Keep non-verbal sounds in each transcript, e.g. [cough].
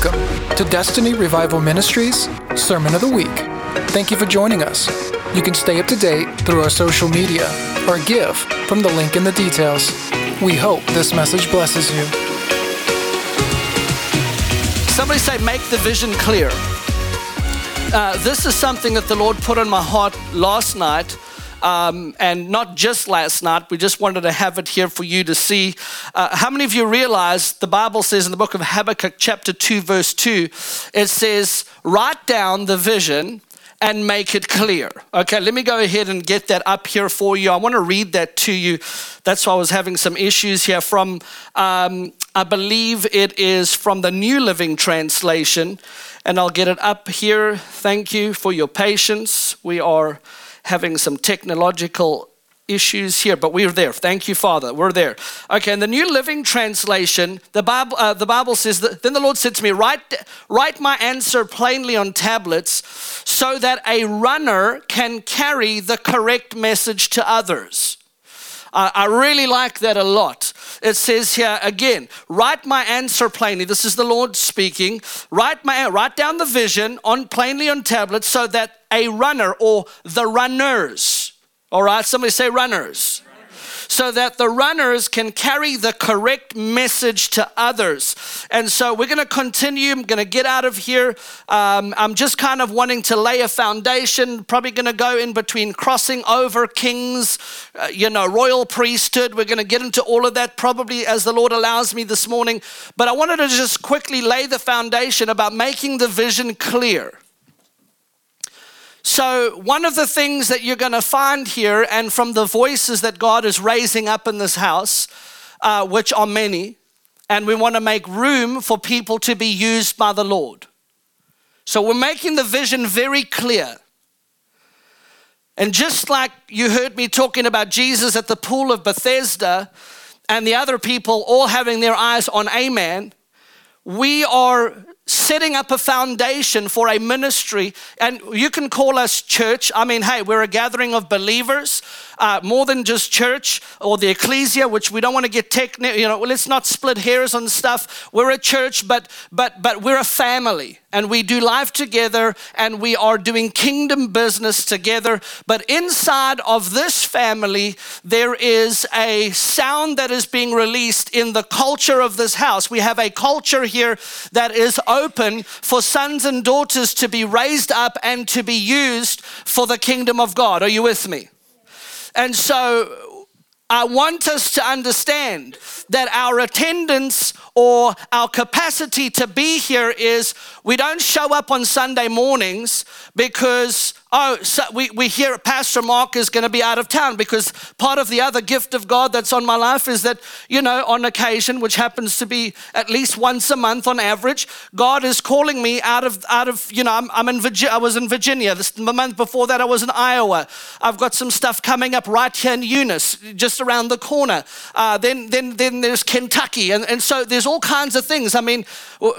Welcome to Destiny Revival Ministries Sermon of the Week. Thank you for joining us. You can stay up to date through our social media or give from the link in the details. We hope this message blesses you. Somebody say, make the vision clear. Uh, this is something that the Lord put on my heart last night um, and not just last night. We just wanted to have it here for you to see. Uh, how many of you realize the Bible says in the book of Habakkuk, chapter 2, verse 2, it says, Write down the vision and make it clear. Okay, let me go ahead and get that up here for you. I want to read that to you. That's why I was having some issues here from, um, I believe it is from the New Living Translation, and I'll get it up here. Thank you for your patience. We are having some technological issues here, but we're there. Thank you, Father. We're there. Okay, in the New Living Translation, the Bible, uh, the Bible says that then the Lord said to me, write, write my answer plainly on tablets so that a runner can carry the correct message to others. Uh, I really like that a lot. It says here again, write my answer plainly. This is the Lord speaking. Write my write down the vision on plainly on tablets so that a runner or the runners, all right, somebody say runners so that the runners can carry the correct message to others. And so we're going to continue. I'm going to get out of here. Um, I'm just kind of wanting to lay a foundation, probably going to go in between crossing over kings, uh, you know, royal priesthood. We're going to get into all of that probably as the Lord allows me this morning. But I wanted to just quickly lay the foundation about making the vision clear. So, one of the things that you're going to find here, and from the voices that God is raising up in this house, uh, which are many, and we want to make room for people to be used by the Lord. So, we're making the vision very clear. And just like you heard me talking about Jesus at the pool of Bethesda and the other people all having their eyes on a man, we are setting up a foundation for a ministry. And you can call us church. I mean, hey, we're a gathering of believers, uh, more than just church or the ecclesia, which we don't want to get technical. You know, let's not split hairs on stuff. We're a church, but but but we're a family, and we do life together, and we are doing kingdom business together. But inside of this family, there is a sound that is being released in the culture of this house. We have a culture here that is for sons and daughters to be raised up and to be used for the kingdom of God. Are you with me? And so I want us to understand that our attendance or our capacity to be here is we don't show up on Sunday mornings because oh, so we, we hear Pastor Marc is going to be out of town because part of the other gift of God that's on my life is that, you know, on occasion, which happens to be at least once a month on average, God is calling me out of, out of you know, I'm, I'm in Virginia, I was in Virginia. This, the month before that, I was in Iowa. I've got some stuff coming up right here in Eunice, just around the corner. Uh, then, then, then there's Kentucky. And, and so there's all kinds of things. I mean,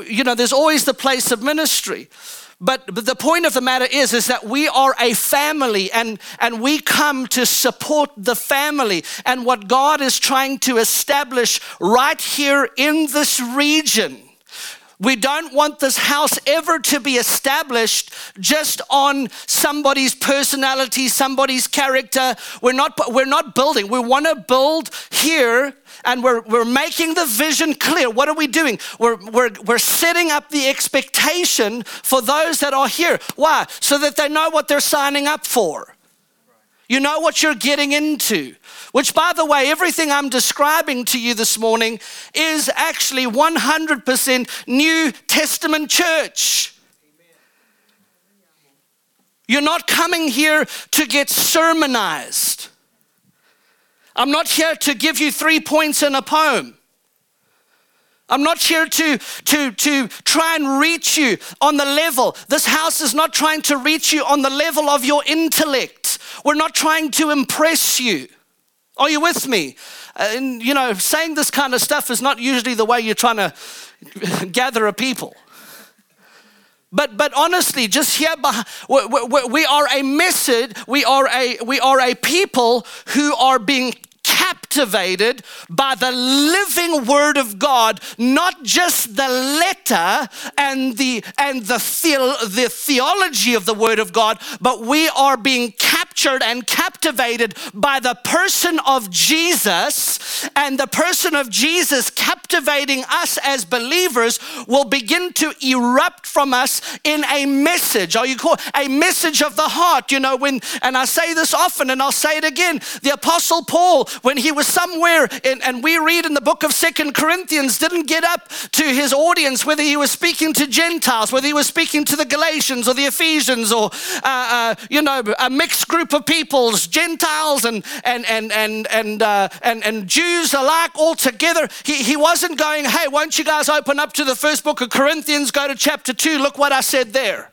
you know, there's always the place of ministry. But, but the point of the matter is, is that we are a family and, and we come to support the family and what God is trying to establish right here in this region. We don't want this house ever to be established just on somebody's personality, somebody's character. We're not, we're not building. We want to build here and we're, we're making the vision clear. What are we doing? We're, we're, we're setting up the expectation for those that are here. Why? So that they know what they're signing up for. You know what you're getting into. Which, by the way, everything I'm describing to you this morning is actually 100% New Testament church. You're not coming here to get sermonized. I'm not here to give you three points in a poem. I'm not here to, to, to try and reach you on the level. This house is not trying to reach you on the level of your intellect. We're not trying to impress you. Are you with me? Uh, and, you know, saying this kind of stuff is not usually the way you're trying to [laughs] gather a people. But, but honestly, just here, we are a message, we are a, we are a people who are being captivated by the living word of God, not just the letter and the and the, the, the theology of the word of God, but we are being captured and captivated by the person of Jesus, and the person of Jesus captivating us as believers will begin to erupt from us in a message. Are you call a message of the heart? You know, when and I say this often and I'll say it again. The apostle Paul, when he was somewhere in, and we read in the book of Second Corinthians, didn't get up to his audience whether he was speaking to Gentiles, whether he was speaking to the Galatians or the Ephesians or uh, uh, you know a mixed group of peoples, Gentiles and and and and and uh, and, and Jews alike all together. He, he wasn't going, hey, won't you guys open up to the first book of Corinthians, go to chapter two, look what I said there.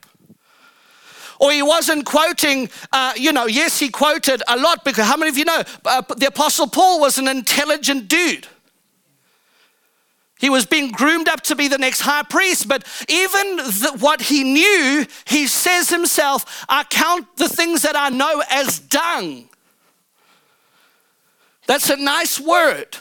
Or he wasn't quoting, uh, you know, yes, he quoted a lot because how many of you know uh, the Apostle Paul was an intelligent dude? He was being groomed up to be the next high priest, but even the, what he knew, he says himself, I count the things that I know as dung. That's a nice word.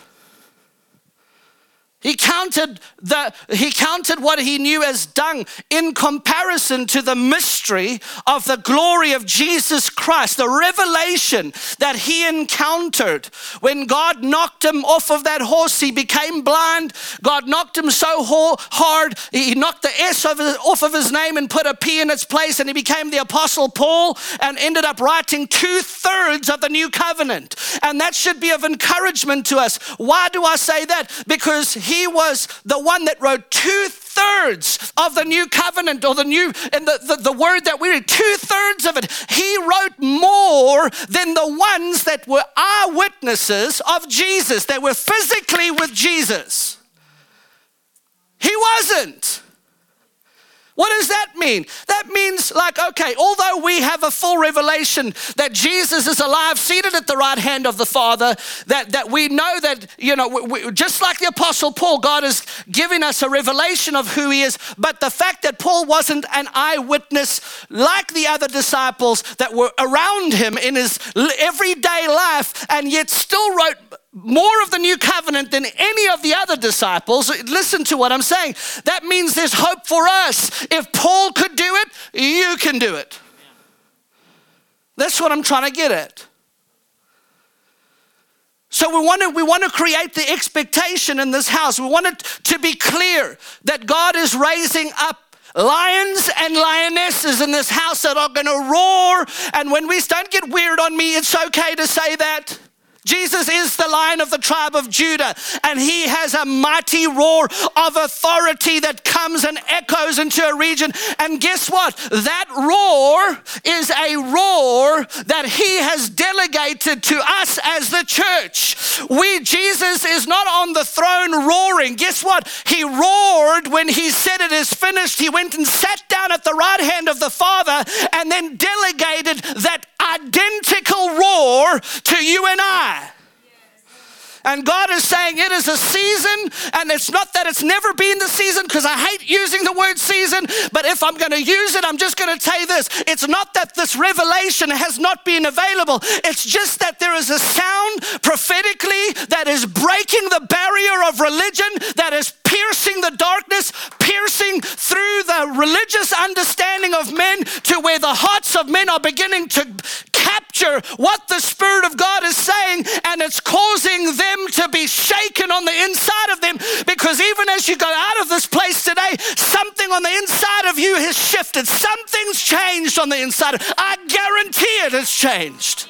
He counted, the, he counted what he knew as dung in comparison to the mystery of the glory of Jesus Christ, the revelation that he encountered. When God knocked him off of that horse, he became blind. God knocked him so hard, he knocked the S off of his name and put a P in its place, and he became the Apostle Paul and ended up writing two thirds of the new covenant. And that should be of encouragement to us. Why do I say that? Because he he was the one that wrote two thirds of the new covenant or the new, and the, the, the word that we read, two thirds of it. He wrote more than the ones that were eyewitnesses of Jesus, that were physically with Jesus. He wasn't. What does that mean? That means, like, okay, although we have a full revelation that Jesus is alive, seated at the right hand of the Father, that, that we know that, you know, we, just like the Apostle Paul, God is giving us a revelation of who he is. But the fact that Paul wasn't an eyewitness like the other disciples that were around him in his everyday life and yet still wrote more of the new covenant than any of the other disciples. Listen to what I'm saying. That means there's hope for us. If Paul could do it, you can do it. That's what I'm trying to get at. So we want to we want to create the expectation in this house. We want it to be clear that God is raising up lions and lionesses in this house that are going to roar. And when we don't get weird on me, it's okay to say that. Jesus is the lion of the tribe of Judah, and he has a mighty roar of authority that comes and echoes into a region. And guess what? That roar is a roar that he has delegated to us as the church. We, Jesus is not on the throne roaring. Guess what? He roared when he said it is finished. He went and sat down at the right hand of the Father and then delegated that identical roar to you and I. And God is saying it is a season, and it's not that it's never been the season, because I hate using the word season, but if I'm going to use it, I'm just going to you this. It's not that this revelation has not been available, it's just that there is a sound prophetically that is breaking the barrier of religion, that is piercing the darkness, piercing through the religious understanding of men to where the hearts of men are beginning to capture what the Spirit of God is saying, and it's causing them to be shaken on the inside of them because even as you go out of this place today, something on the inside of you has shifted. Something's changed on the inside. I guarantee it has changed.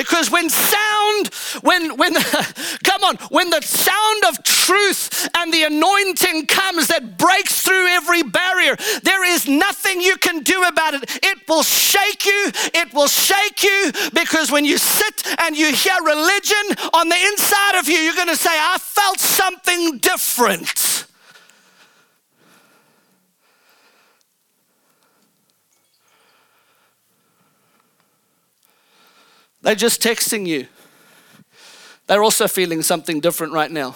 Because when sound, when, when, [laughs] come on, when the sound of truth and the anointing comes that breaks through every barrier, there is nothing you can do about it. It will shake you, it will shake you, because when you sit and you hear religion on the inside of you, you're going to say, I felt something different. They're just texting you. They're also feeling something different right now.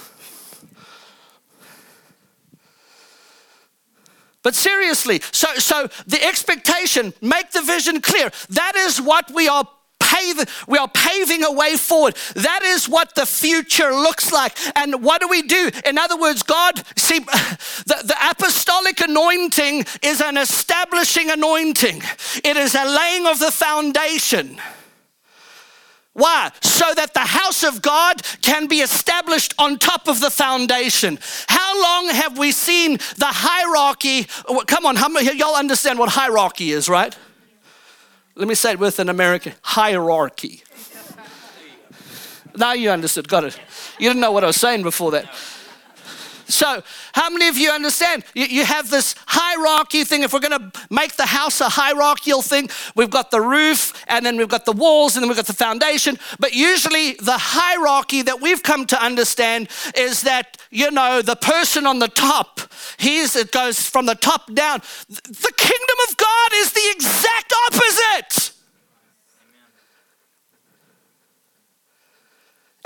But seriously, so, so the expectation, make the vision clear. That is what we are paving, we are paving a way forward. That is what the future looks like. And what do we do? In other words, God, see, [laughs] the, the apostolic anointing is an establishing anointing. It is a laying of the foundation. Why? So that the house of God can be established on top of the foundation. How long have we seen the hierarchy? Come on, how many, y'all understand what hierarchy is, right? Let me say it with an American hierarchy. [laughs] now you understood, got it. You didn't know what I was saying before that. So, how many of you understand? You, you have this hierarchy thing. If we're going to make the house a hierarchical thing, we've got the roof, and then we've got the walls, and then we've got the foundation. But usually, the hierarchy that we've come to understand is that, you know, the person on the top, he's, it goes from the top down. The kingdom of God is the exact opposite.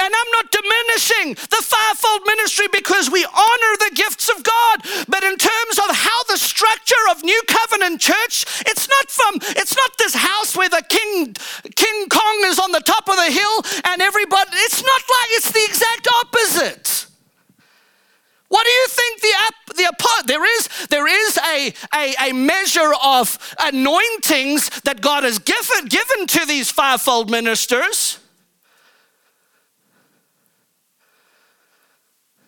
And I'm not diminishing the fivefold ministry because we honor the gifts of God. But in terms of how the structure of New Covenant Church, it's not from, it's not this house where the King, King Kong is on the top of the hill and everybody, it's not like it's the exact opposite. What do you think the the there is there is a, a, a measure of anointings that God has given given to these fivefold ministers.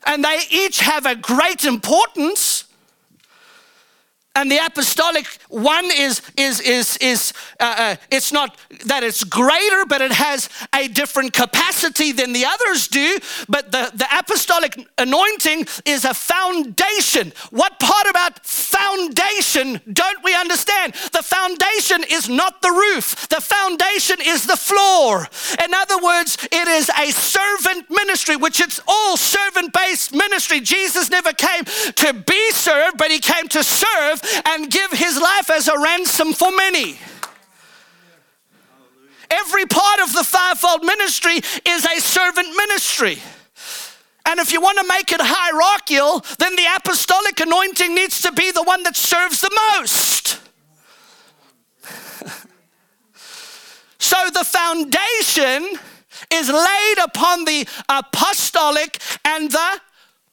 And they each have a great importance. And the apostolic one is is is is uh, uh, it's not that it's greater, but it has a different capacity than the others do. But the the apostolic anointing is a foundation. What part about foundation don't we understand? The foundation is not the roof. The foundation is the floor. In other words, it is a servant ministry, which it's all servant based ministry. Jesus never came to be served, but he came to serve and give his life as a ransom for many. Every part of the fivefold ministry is a servant ministry. And if you want to make it hierarchical, then the apostolic anointing needs to be the one that serves the most. [laughs] so the foundation is laid upon the apostolic and the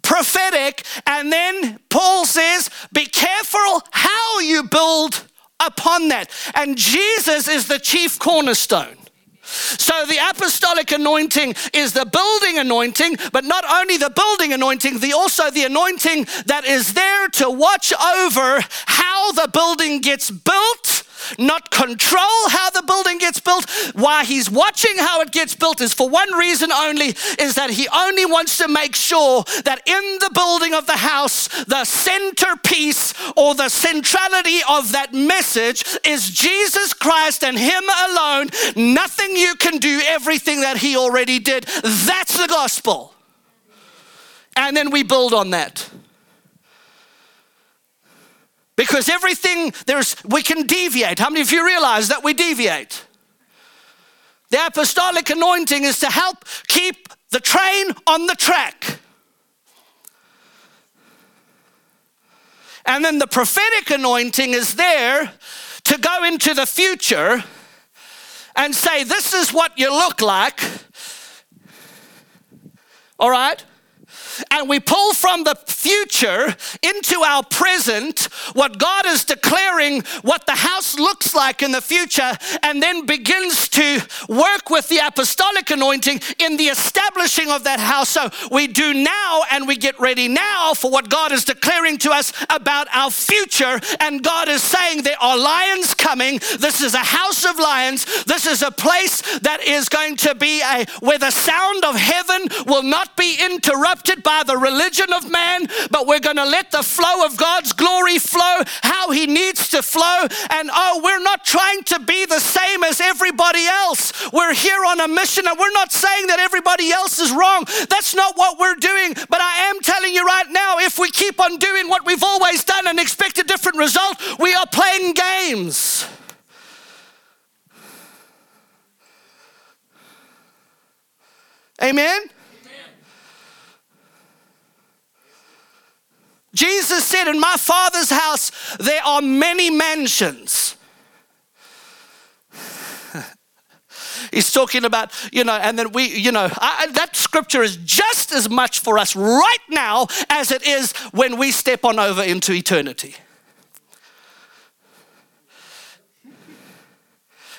prophetic. And then Paul says, be careful how you build upon that. And Jesus is the chief cornerstone. So the apostolic anointing is the building anointing, but not only the building anointing, the also the anointing that is there to watch over how the building gets built not control how the building gets built. Why he's watching how it gets built is for one reason only is that he only wants to make sure that in the building of the house, the centerpiece or the centrality of that message is Jesus Christ and him alone. Nothing you can do, everything that he already did. That's the gospel. And then we build on that. Because everything there's we can deviate. How many of you realize that we deviate? The apostolic anointing is to help keep the train on the track. And then the prophetic anointing is there to go into the future and say, This is what you look like. All right? And we pull from the future into our present what God is declaring what the house looks like in the future, and then begins to work with the apostolic anointing in the establishing of that house. So we do now and we get ready now for what God is declaring to us about our future. And God is saying there are lions coming. This is a house of lions. This is a place that is going to be a where the sound of heaven will not be interrupted by the religion of man, but we're going to let the flow of God's glory flow how He needs to flow. And oh, we're not trying to be the same as everybody else. We're here on a mission, and we're not saying that everybody else is wrong. That's not what we're doing. But I am telling you right now if we keep on doing what we've always done and expect a different result, we are playing games. Amen? Jesus said, In my Father's house, there are many mansions. [laughs] He's talking about, you know, and then we, you know, I, that scripture is just as much for us right now as it is when we step on over into eternity.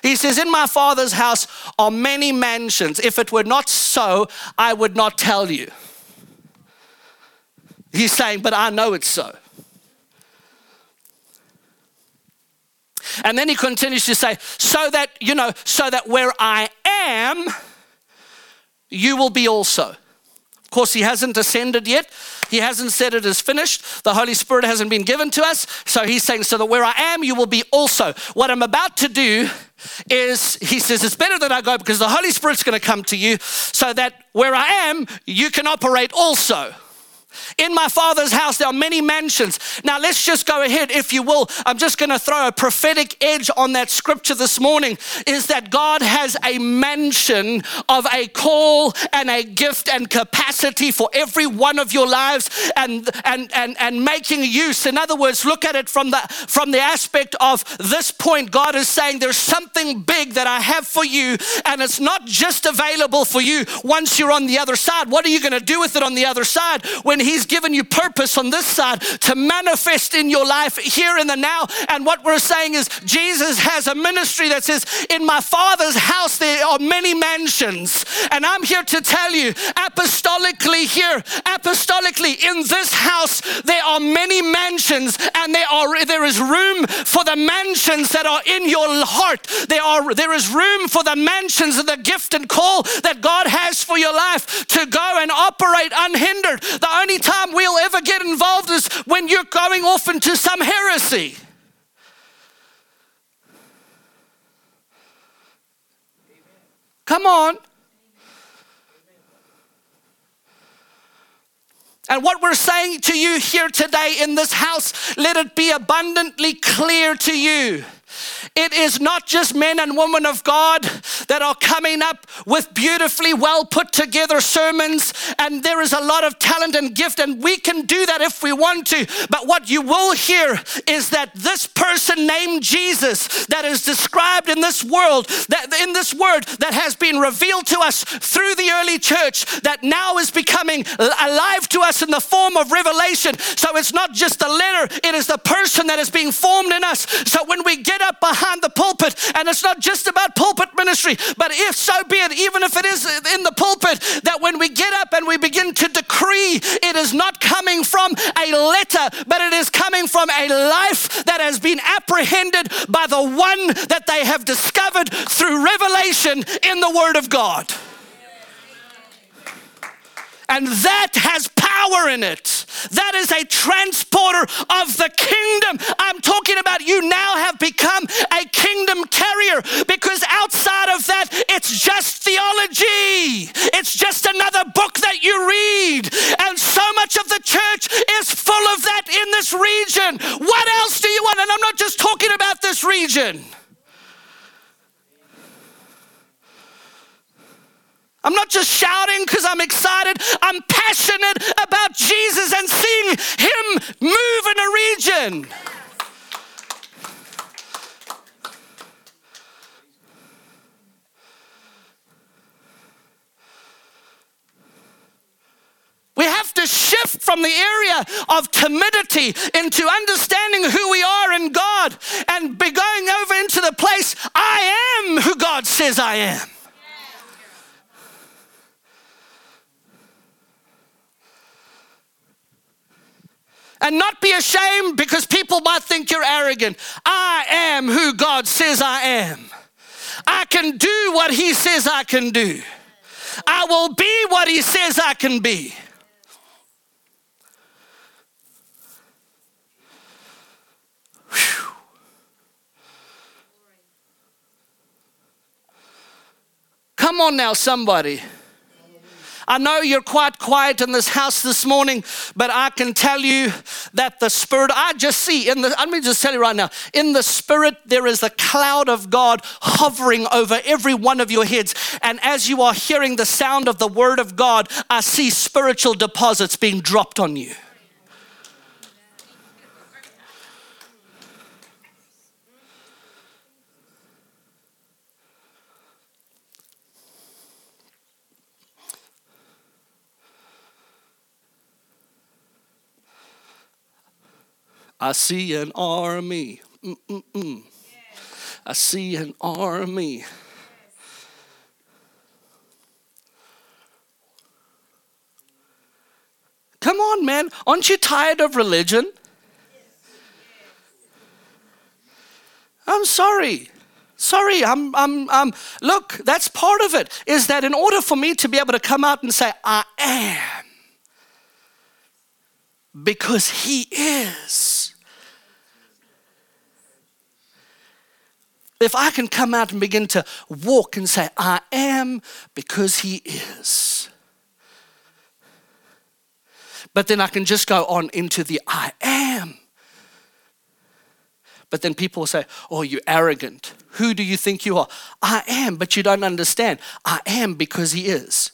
He says, In my father's house are many mansions. If it were not so, I would not tell you. He's saying, But I know it's so. And then he continues to say, So that, you know, so that where I am, you will be also. Of course, he hasn't ascended yet. He hasn't said it is finished. The Holy Spirit hasn't been given to us. So he's saying, So that where I am, you will be also. What I'm about to do is, he says, It's better that I go because the Holy Spirit's going to come to you so that where I am, you can operate also. In my father's house, there are many mansions. Now, let's just go ahead, if you will. I'm just going to throw a prophetic edge on that scripture this morning is that God has a mansion of a call and a gift and capacity for every one of your lives and, and, and, and making use. In other words, look at it from the, from the aspect of this point. God is saying there's something big that I have for you, and it's not just available for you once you're on the other side. What are you going to do with it on the other side when He's given you purpose on this side to manifest in your life here in the now. And what we're saying is, Jesus has a ministry that says, In my Father's house, there are many mansions. And I'm here to tell you, apostolically, here, apostolically, in this house, there are many mansions, and there, are, there is room for the mansions that are in your heart. There, are, there is room for the mansions of the gift and call that God has for your life to go and operate unhindered. The only time we'll ever get involved is when you're going off into some heresy. Come on. And what we're saying to you here today in this house, let it be abundantly clear to you it is not just men and women of God that are coming up with beautifully well put together sermons, and there is a lot of talent and gift, and we can do that if we want to. But what you will hear is that this person named Jesus, that is described in this world, that in this word that has been revealed to us through the early church, that now is becoming alive to us in the form of revelation. So it's not just the letter, it is the person that is being formed in us. So when we get behind the pulpit, and it's not just about pulpit ministry, but if so be it, even if it is in the pulpit, that when we get up and we begin to decree, it is not coming from a letter, but it is coming from a life that has been apprehended by the one that they have discovered through revelation in the Word of God. And that has power in it. That is a transporter of the kingdom. I'm talking about you now have become a kingdom carrier because outside of that, it's just theology. It's just another book that you read. And so much of the church is full of that in this region. What else do you want? And I'm not just talking about this region. I'm not just shouting because I'm excited. I'm passionate about Jesus and seeing Him move in a region. We have to shift from the area of timidity into understanding who we are in God and be going over into the place I am who God says I am. And not be ashamed because people might think you're arrogant. I am who God says I am. I can do what He says I can do. I will be what He says I can be. Come on now, somebody. I know you're quite quiet in this house this morning, but I can tell you that the Spirit, I just see in the, let me just tell you right now, in the Spirit, there is a cloud of God hovering over every one of your heads. And as you are hearing the sound of the Word of God, I see spiritual deposits being dropped on you. I see an army. Mm-mm-mm. I see an army. Come on, man. Aren't you tired of religion? I'm sorry. Sorry, I'm, I'm, I'm, look, that's part of it, is that in order for me to be able to come out and say, I am, because He is. If I can come out and begin to walk and say, I am because He is. But then I can just go on into the I am. But then people will say, Oh, you're arrogant. Who do you think you are? I am, but you don't understand. I am because He is.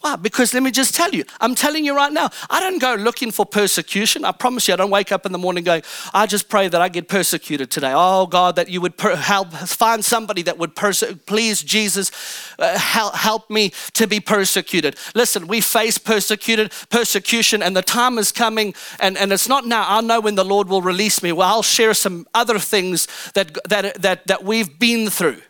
Why? Because let me just tell you, I'm telling you right now, I don't go looking for persecution. I promise you, I don't wake up in the morning going, I just pray that I get persecuted today. Oh God, that you would per- help find somebody that would please Jesus, uh, help, help me to be persecuted. Listen, we face persecuted persecution, and the time is coming, and, and it's not now. I'll know when the Lord will release me. Well, I'll share some other things that that that that we've been through.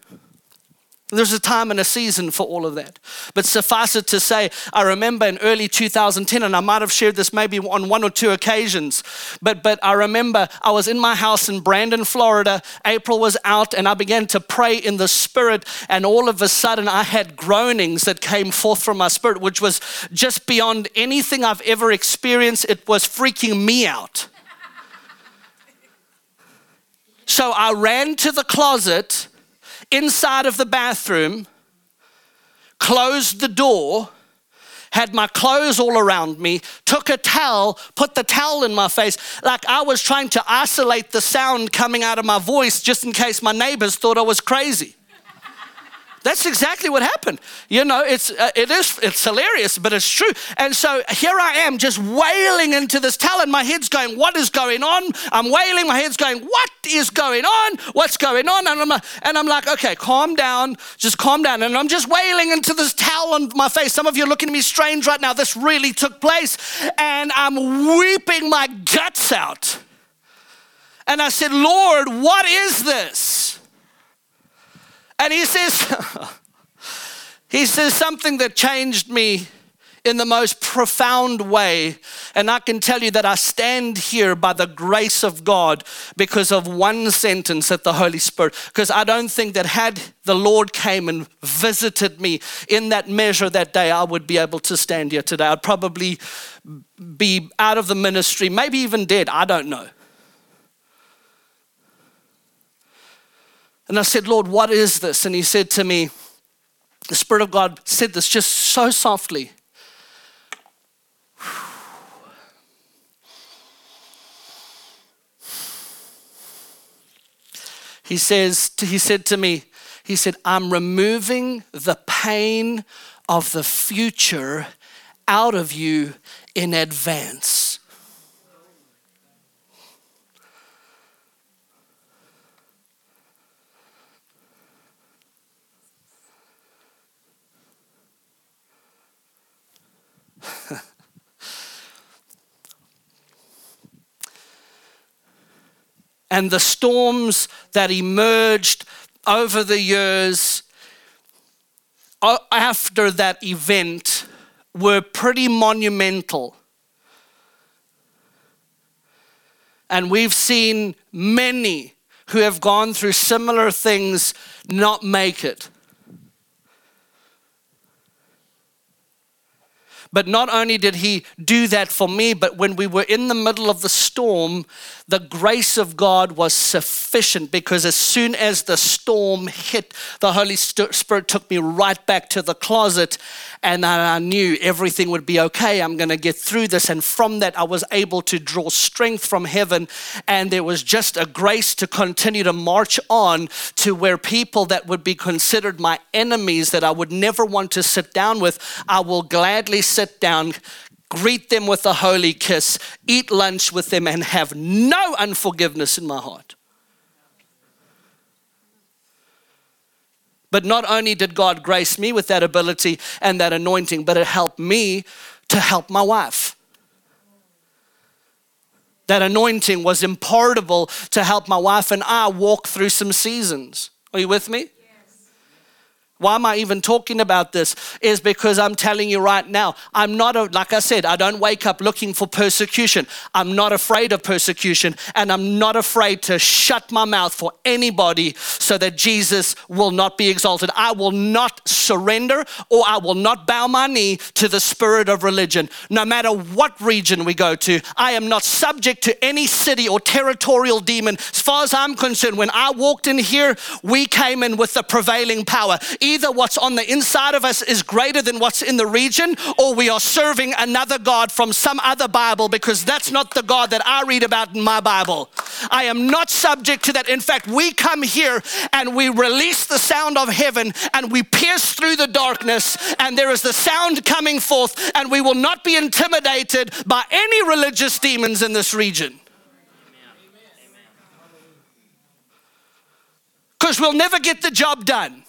There's a time and a season for all of that. But suffice it to say, I remember in early 2010, and I might have shared this maybe on one or two occasions, but, but I remember I was in my house in Brandon, Florida. April was out, and I began to pray in the spirit, and all of a sudden I had groanings that came forth from my spirit, which was just beyond anything I've ever experienced. It was freaking me out. So I ran to the closet inside of the bathroom, closed the door, had my clothes all around me, took a towel, put the towel in my face, like I was trying to isolate the sound coming out of my voice just in case my neighbors thought I was crazy. That's exactly what happened. You know, it's uh, it is it's hilarious, but it's true. And so here I am, just wailing into this talent. My head's going, "What is going on?" I'm wailing. My head's going, "What is going on? What's going on?" And I'm and I'm like, "Okay, calm down, just calm down." And I'm just wailing into this towel on my face. Some of you are looking at me strange right now. This really took place, and I'm weeping my guts out. And I said, "Lord, what is this?" And he says, [laughs] he says something that changed me in the most profound way. And I can tell you that I stand here by the grace of God because of one sentence that the Holy Spirit, because I don't think that had the Lord came and visited me in that measure that day, I would be able to stand here today. I'd probably be out of the ministry, maybe even dead. I don't know. And I said, Lord, what is this? And he said to me, the Spirit of God said this just so softly. He says, he said to me, he said, I'm removing the pain of the future out of you in advance. [laughs] and the storms that emerged over the years after that event were pretty monumental. And we've seen many who have gone through similar things not make it. But not only did he do that for me, but when we were in the middle of the storm, the grace of God was sufficient because as soon as the storm hit, the Holy Spirit took me right back to the closet and I knew everything would be okay. I'm going to get through this. And from that, I was able to draw strength from heaven. And there was just a grace to continue to march on to where people that would be considered my enemies that I would never want to sit down with, I will gladly sit down, greet them with a holy kiss, eat lunch with them, and have no unforgiveness in my heart. But not only did God grace me with that ability and that anointing, but it helped me to help my wife. That anointing was impartable to help my wife and I walk through some seasons. Are you with me? Why am I even talking about this? Is because I'm telling you right now, I'm not, a, like I said, I don't wake up looking for persecution. I'm not afraid of persecution, and I'm not afraid to shut my mouth for anybody so that Jesus will not be exalted. I will not surrender or I will not bow my knee to the spirit of religion. No matter what region we go to, I am not subject to any city or territorial demon. As far as I'm concerned, when I walked in here, we came in with the prevailing power either what's on the inside of us is greater than what's in the region, or we are serving another God from some other Bible because that's not the God that I read about in my Bible. I am not subject to that. In fact, we come here and we release the sound of heaven and we pierce through the darkness, and there is the sound coming forth, and we will not be intimidated by any religious demons in this region. Because we'll never get the job done.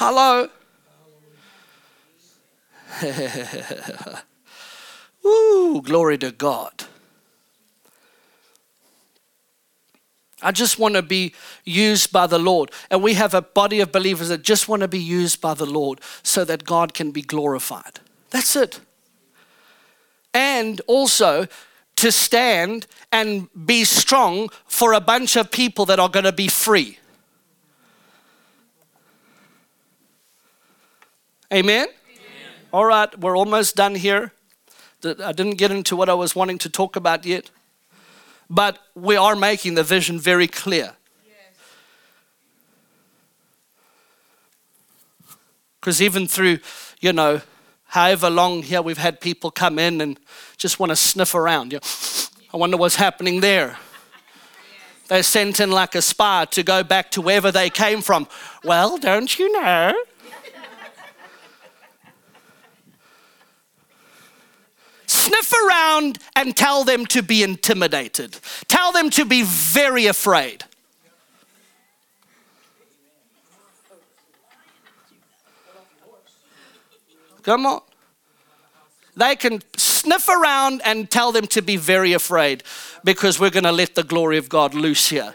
Hello? [laughs] Woo, glory to God. I just want to be used by the Lord. And we have a body of believers that just want to be used by the Lord so that God can be glorified. That's it. And also to stand and be strong for a bunch of people that are going to be free. Amen? Amen? All right, we're almost done here. I didn't get into what I was wanting to talk about yet, but we are making the vision very clear. Because even through, you know, however long here we've had people come in and just want to sniff around. You know, I wonder what's happening there. They're sent in like a spy to go back to wherever they came from. Well, don't you know? Sniff around and tell them to be intimidated. Tell them to be very afraid. Come on. They can sniff around and tell them to be very afraid because we're going to let the glory of God loose here.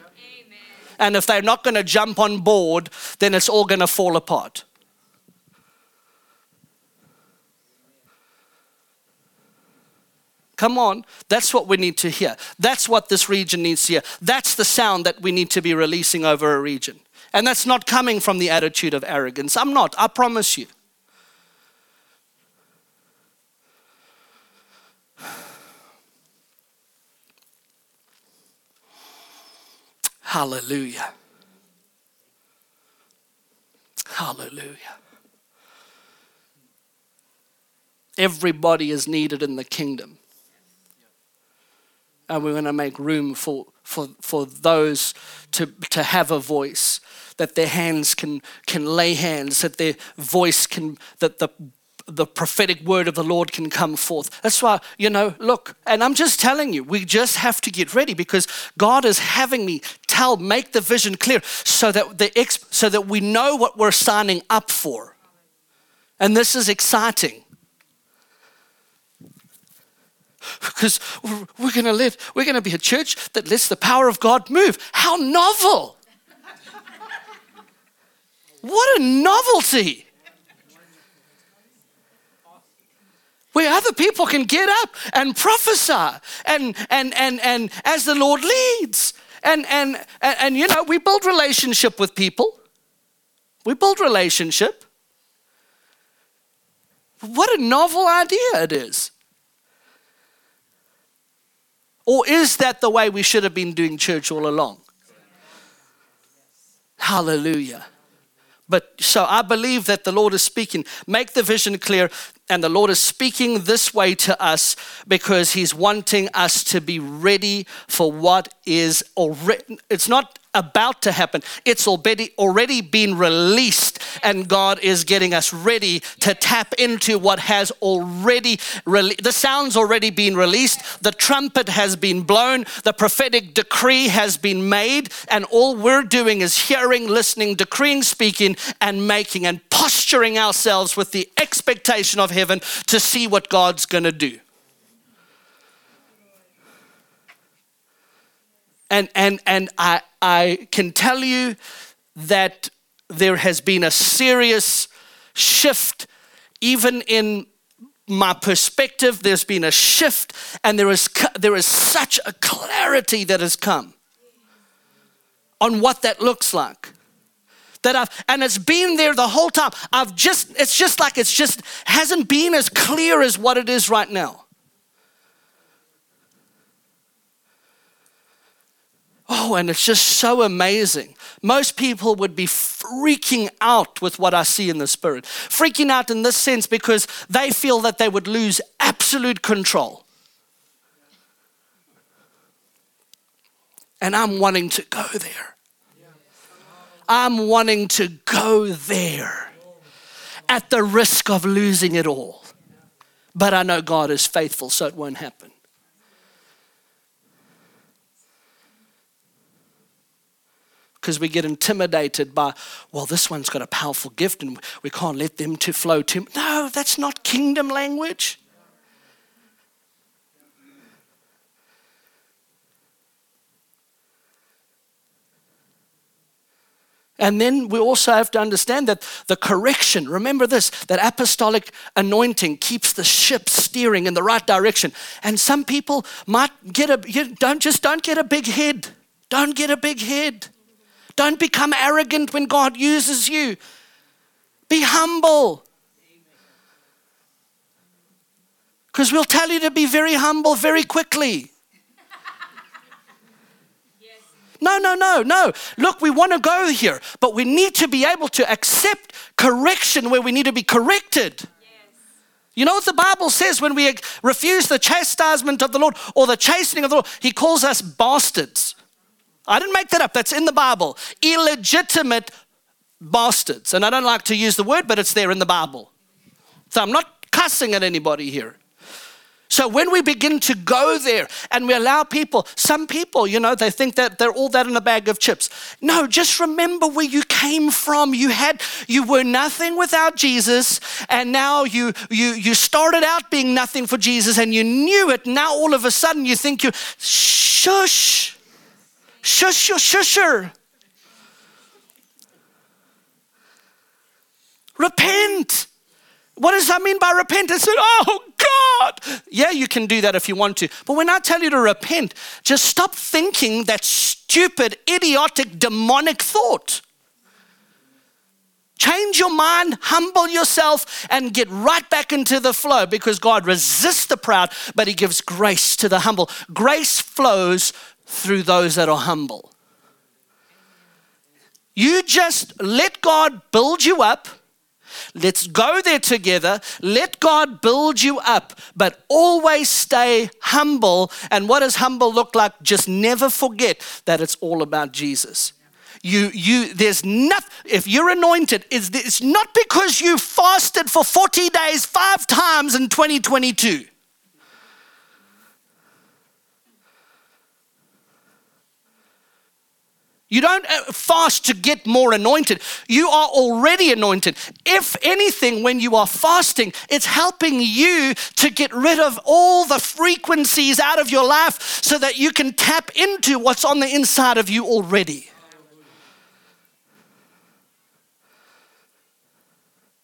And if they're not going to jump on board, then it's all going to fall apart. Come on. That's what we need to hear. That's what this region needs to hear. That's the sound that we need to be releasing over a region. And that's not coming from the attitude of arrogance. I'm not, I promise you. Hallelujah. Hallelujah. Everybody is needed in the kingdom and we're going to make room for, for, for those to, to have a voice, that their hands can, can lay hands, that their voice can, that the, the prophetic word of the Lord can come forth. That's why, you know, look, and I'm just telling you, we just have to get ready because God is having me tell, make the vision clear so that, the so that we know what we're signing up for. And this is exciting because we're going to live, we're going to be a church that lets the power of God move. How novel! What a novelty! Where other people can get up and prophesy and, and, and, and as the Lord leads. And, and, and, and you know, we build relationship with people. We build relationship. What a novel idea it is. Or is that the way we should have been doing church all along? Hallelujah. But so I believe that the Lord is speaking. Make the vision clear. And the Lord is speaking this way to us because He's wanting us to be ready for what is already. It's not about to happen. It's already already been released, and God is getting us ready to tap into what has already. The sound's already been released, the trumpet has been blown, the prophetic decree has been made, and all we're doing is hearing, listening, decreeing, speaking, and making and posturing ourselves with the expectation of heaven to see what God's going to do. And, and, and I, I can tell you that there has been a serious shift, even in my perspective. There's been a shift, and there is, there is such a clarity that has come on what that looks like. That I've, and it's been there the whole time. I've just, it's just like it's just hasn't been as clear as what it is right now. Oh, and it's just so amazing. Most people would be freaking out with what I see in the spirit. Freaking out in this sense because they feel that they would lose absolute control. And I'm wanting to go there. I'm wanting to go there at the risk of losing it all. But I know God is faithful, so it won't happen. Because we get intimidated by, well, this one's got a powerful gift and we can't let them to flow to. No, that's not kingdom language. And then we also have to understand that the correction, remember this, that apostolic anointing keeps the ship steering in the right direction. And some people might get a, don't just don't get a big head. Don't get a big head. Don't become arrogant when God uses you. Be humble. Because we'll tell you to be very humble very quickly. No, no, no, no. Look, we want to go here, but we need to be able to accept correction where we need to be corrected. You know what the Bible says when we refuse the chastisement of the Lord or the chastening of the Lord? He calls us bastards. I didn't make that up, that's in the Bible. Illegitimate bastards. And I don't like to use the word, but it's there in the Bible. So I'm not cussing at anybody here. So when we begin to go there and we allow people, some people, you know, they think that they're all that in a bag of chips. No, just remember where you came from. You had you were nothing without Jesus and now you you you started out being nothing for Jesus and you knew it. Now all of a sudden you think you shush. Shush, shusher. Repent. What does that mean by repent? I said, oh God. Yeah, you can do that if you want to. But when I tell you to repent, just stop thinking that stupid, idiotic, demonic thought. Change your mind, humble yourself, and get right back into the flow because God resists the proud, but He gives grace to the humble. Grace flows through those that are humble. You just let God build you up. Let's go there together. Let God build you up, but always stay humble. And what does humble look like? Just never forget that it's all about Jesus. You, you, there's nothing, if you're anointed, it's, it's not because you fasted for 40 days five times in 2022. You don't uh, fast to get more anointed. You are already anointed. If anything, when you are fasting, it's helping you to get rid of all the frequencies out of your life so that you can tap into what's on the inside of you already.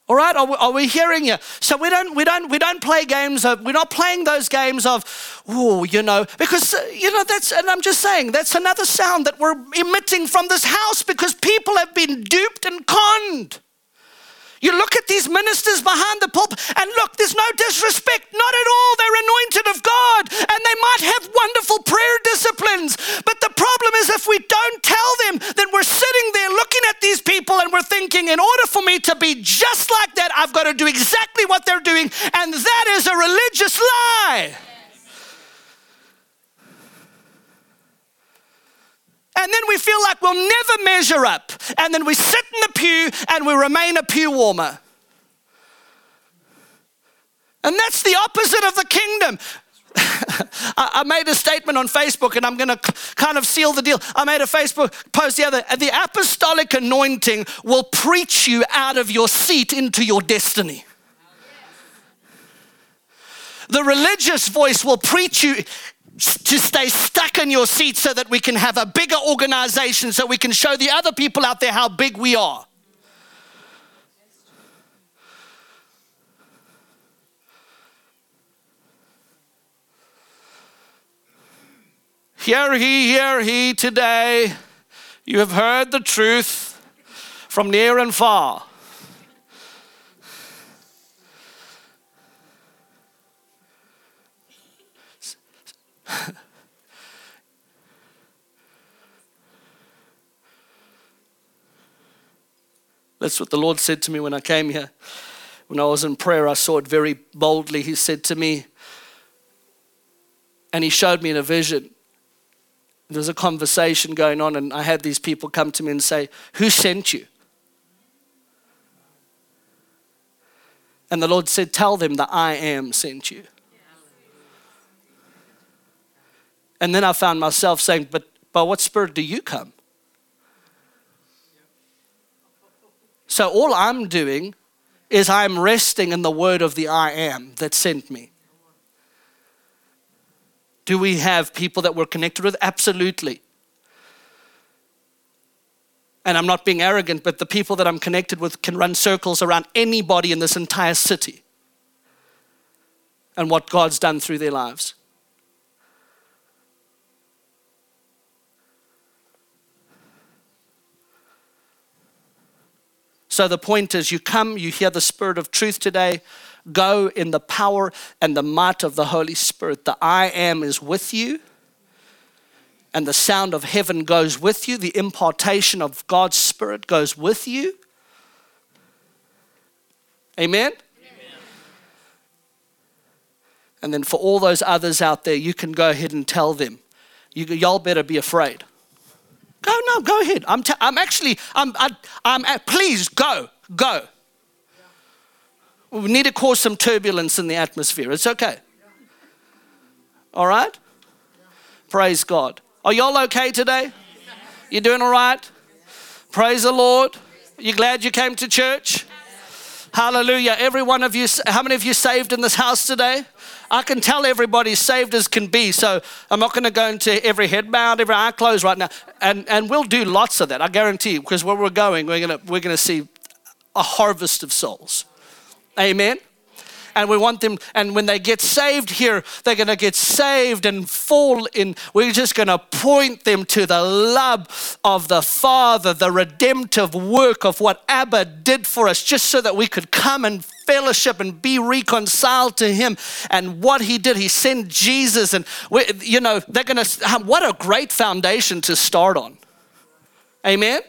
All right, are we, are we, hearing you? So we don't, we don't, we don't play games of, we're not playing those games of, oh, you know, because, uh, you know, that's, and I'm just saying, that's another sound that we're emitting from this house because people have been duped and conned. You look at these ministers behind the pulpit, and look, there's no disrespect, not at all. They're anointed of God, and they might have wonderful prayer disciplines. But the problem is, if we don't tell them, then we're sitting there looking at these people and we're thinking, in order for me to be just like that, I've got to do exactly what they're doing. And that is a religious lie. And then we feel like we'll never measure up. And then we sit in the pew and we remain a pew warmer. And that's the opposite of the kingdom. [laughs] I made a statement on Facebook and I'm going to kind of seal the deal. I made a Facebook post the other. The apostolic anointing will preach you out of your seat into your destiny. The religious voice will preach you to stay stuck in your seat so that we can have a bigger organization so we can show the other people out there how big we are. Hear he, hear he today. You have heard the truth from near and far. [laughs] That's what the Lord said to me when I came here. When I was in prayer, I saw it very boldly. He said to me, and He showed me in a vision. There was a conversation going on, and I had these people come to me and say, Who sent you? And the Lord said, Tell them that I am sent you. And then I found myself saying, But by what spirit do you come? So all I'm doing is I'm resting in the word of the I am that sent me. Do we have people that we're connected with? Absolutely. And I'm not being arrogant, but the people that I'm connected with can run circles around anybody in this entire city and what God's done through their lives. So the point is, you come, you hear the Spirit of truth today, go in the power and the might of the Holy Spirit. The I am is with you, and the sound of heaven goes with you, the impartation of God's Spirit goes with you. Amen? And then for all those others out there, you can go ahead and tell them, you, y'all better be afraid. Go, no, go ahead. I'm, I'm actually, I'm, I, I'm at, please go, go. We need to cause some turbulence in the atmosphere. It's okay. All right? Praise God. Are y'all okay today? You doing all right? Praise the Lord. You glad you came to church? Hallelujah. Every one of you, how many of you saved in this house today? I can tell everybody saved as can be. So I'm not going to go into every head bowed, every eye closed right now. And, and we'll do lots of that, I guarantee you, because where we're going, we're going to, we're going to see a harvest of souls. Amen and we want them, and when they get saved here, they're going to get saved and fall in. We're just going to point them to the love of the Father, the redemptive work of what Abba did for us, just so that we could come and fellowship and be reconciled to Him and what He did. He sent Jesus, and we, you know, they're going to, what a great foundation to start on. Amen? Amen?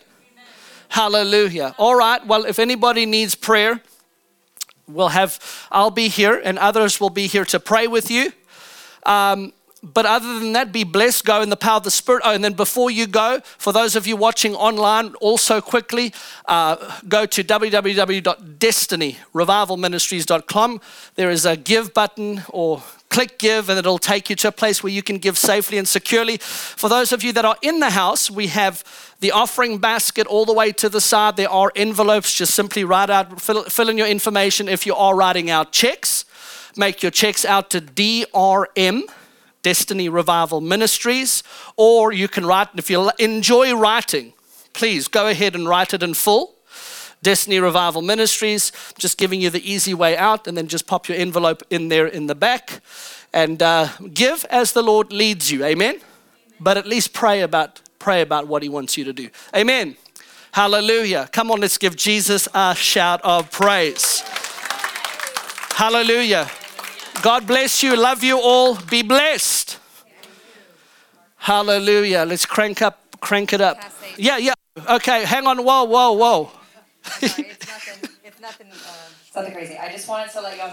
Hallelujah. All right, well, if anybody needs prayer, we'll have, I'll be here and others will be here to pray with you. Um, but other than that, be blessed, go in the power of the Spirit. Oh, and then before you go, for those of you watching online, also quickly uh, go to www.destinyrevivalministries.com. There is a give button or click give and it'll take you to a place where you can give safely and securely. For those of you that are in the house, we have the offering basket all the way to the side. There are envelopes. Just simply write out, fill, fill in your information. If you are writing out checks, make your checks out to DRM. Destiny Revival Ministries, or you can write, if you enjoy writing, please go ahead and write it in full. Destiny Revival Ministries, just giving you the easy way out, and then just pop your envelope in there in the back and uh, give as the Lord leads you. Amen? Amen. But at least pray about pray about what He wants you to do. Amen. Hallelujah. Come on, let's give Jesus a shout of praise. Hallelujah. God bless you. Love you all. Be blessed. Hallelujah. Let's crank up, crank it up. Yeah, yeah. Okay, hang on. Whoa, whoa, whoa. Sorry, it's nothing. It's nothing. Uh, something crazy. I just wanted to let y'all.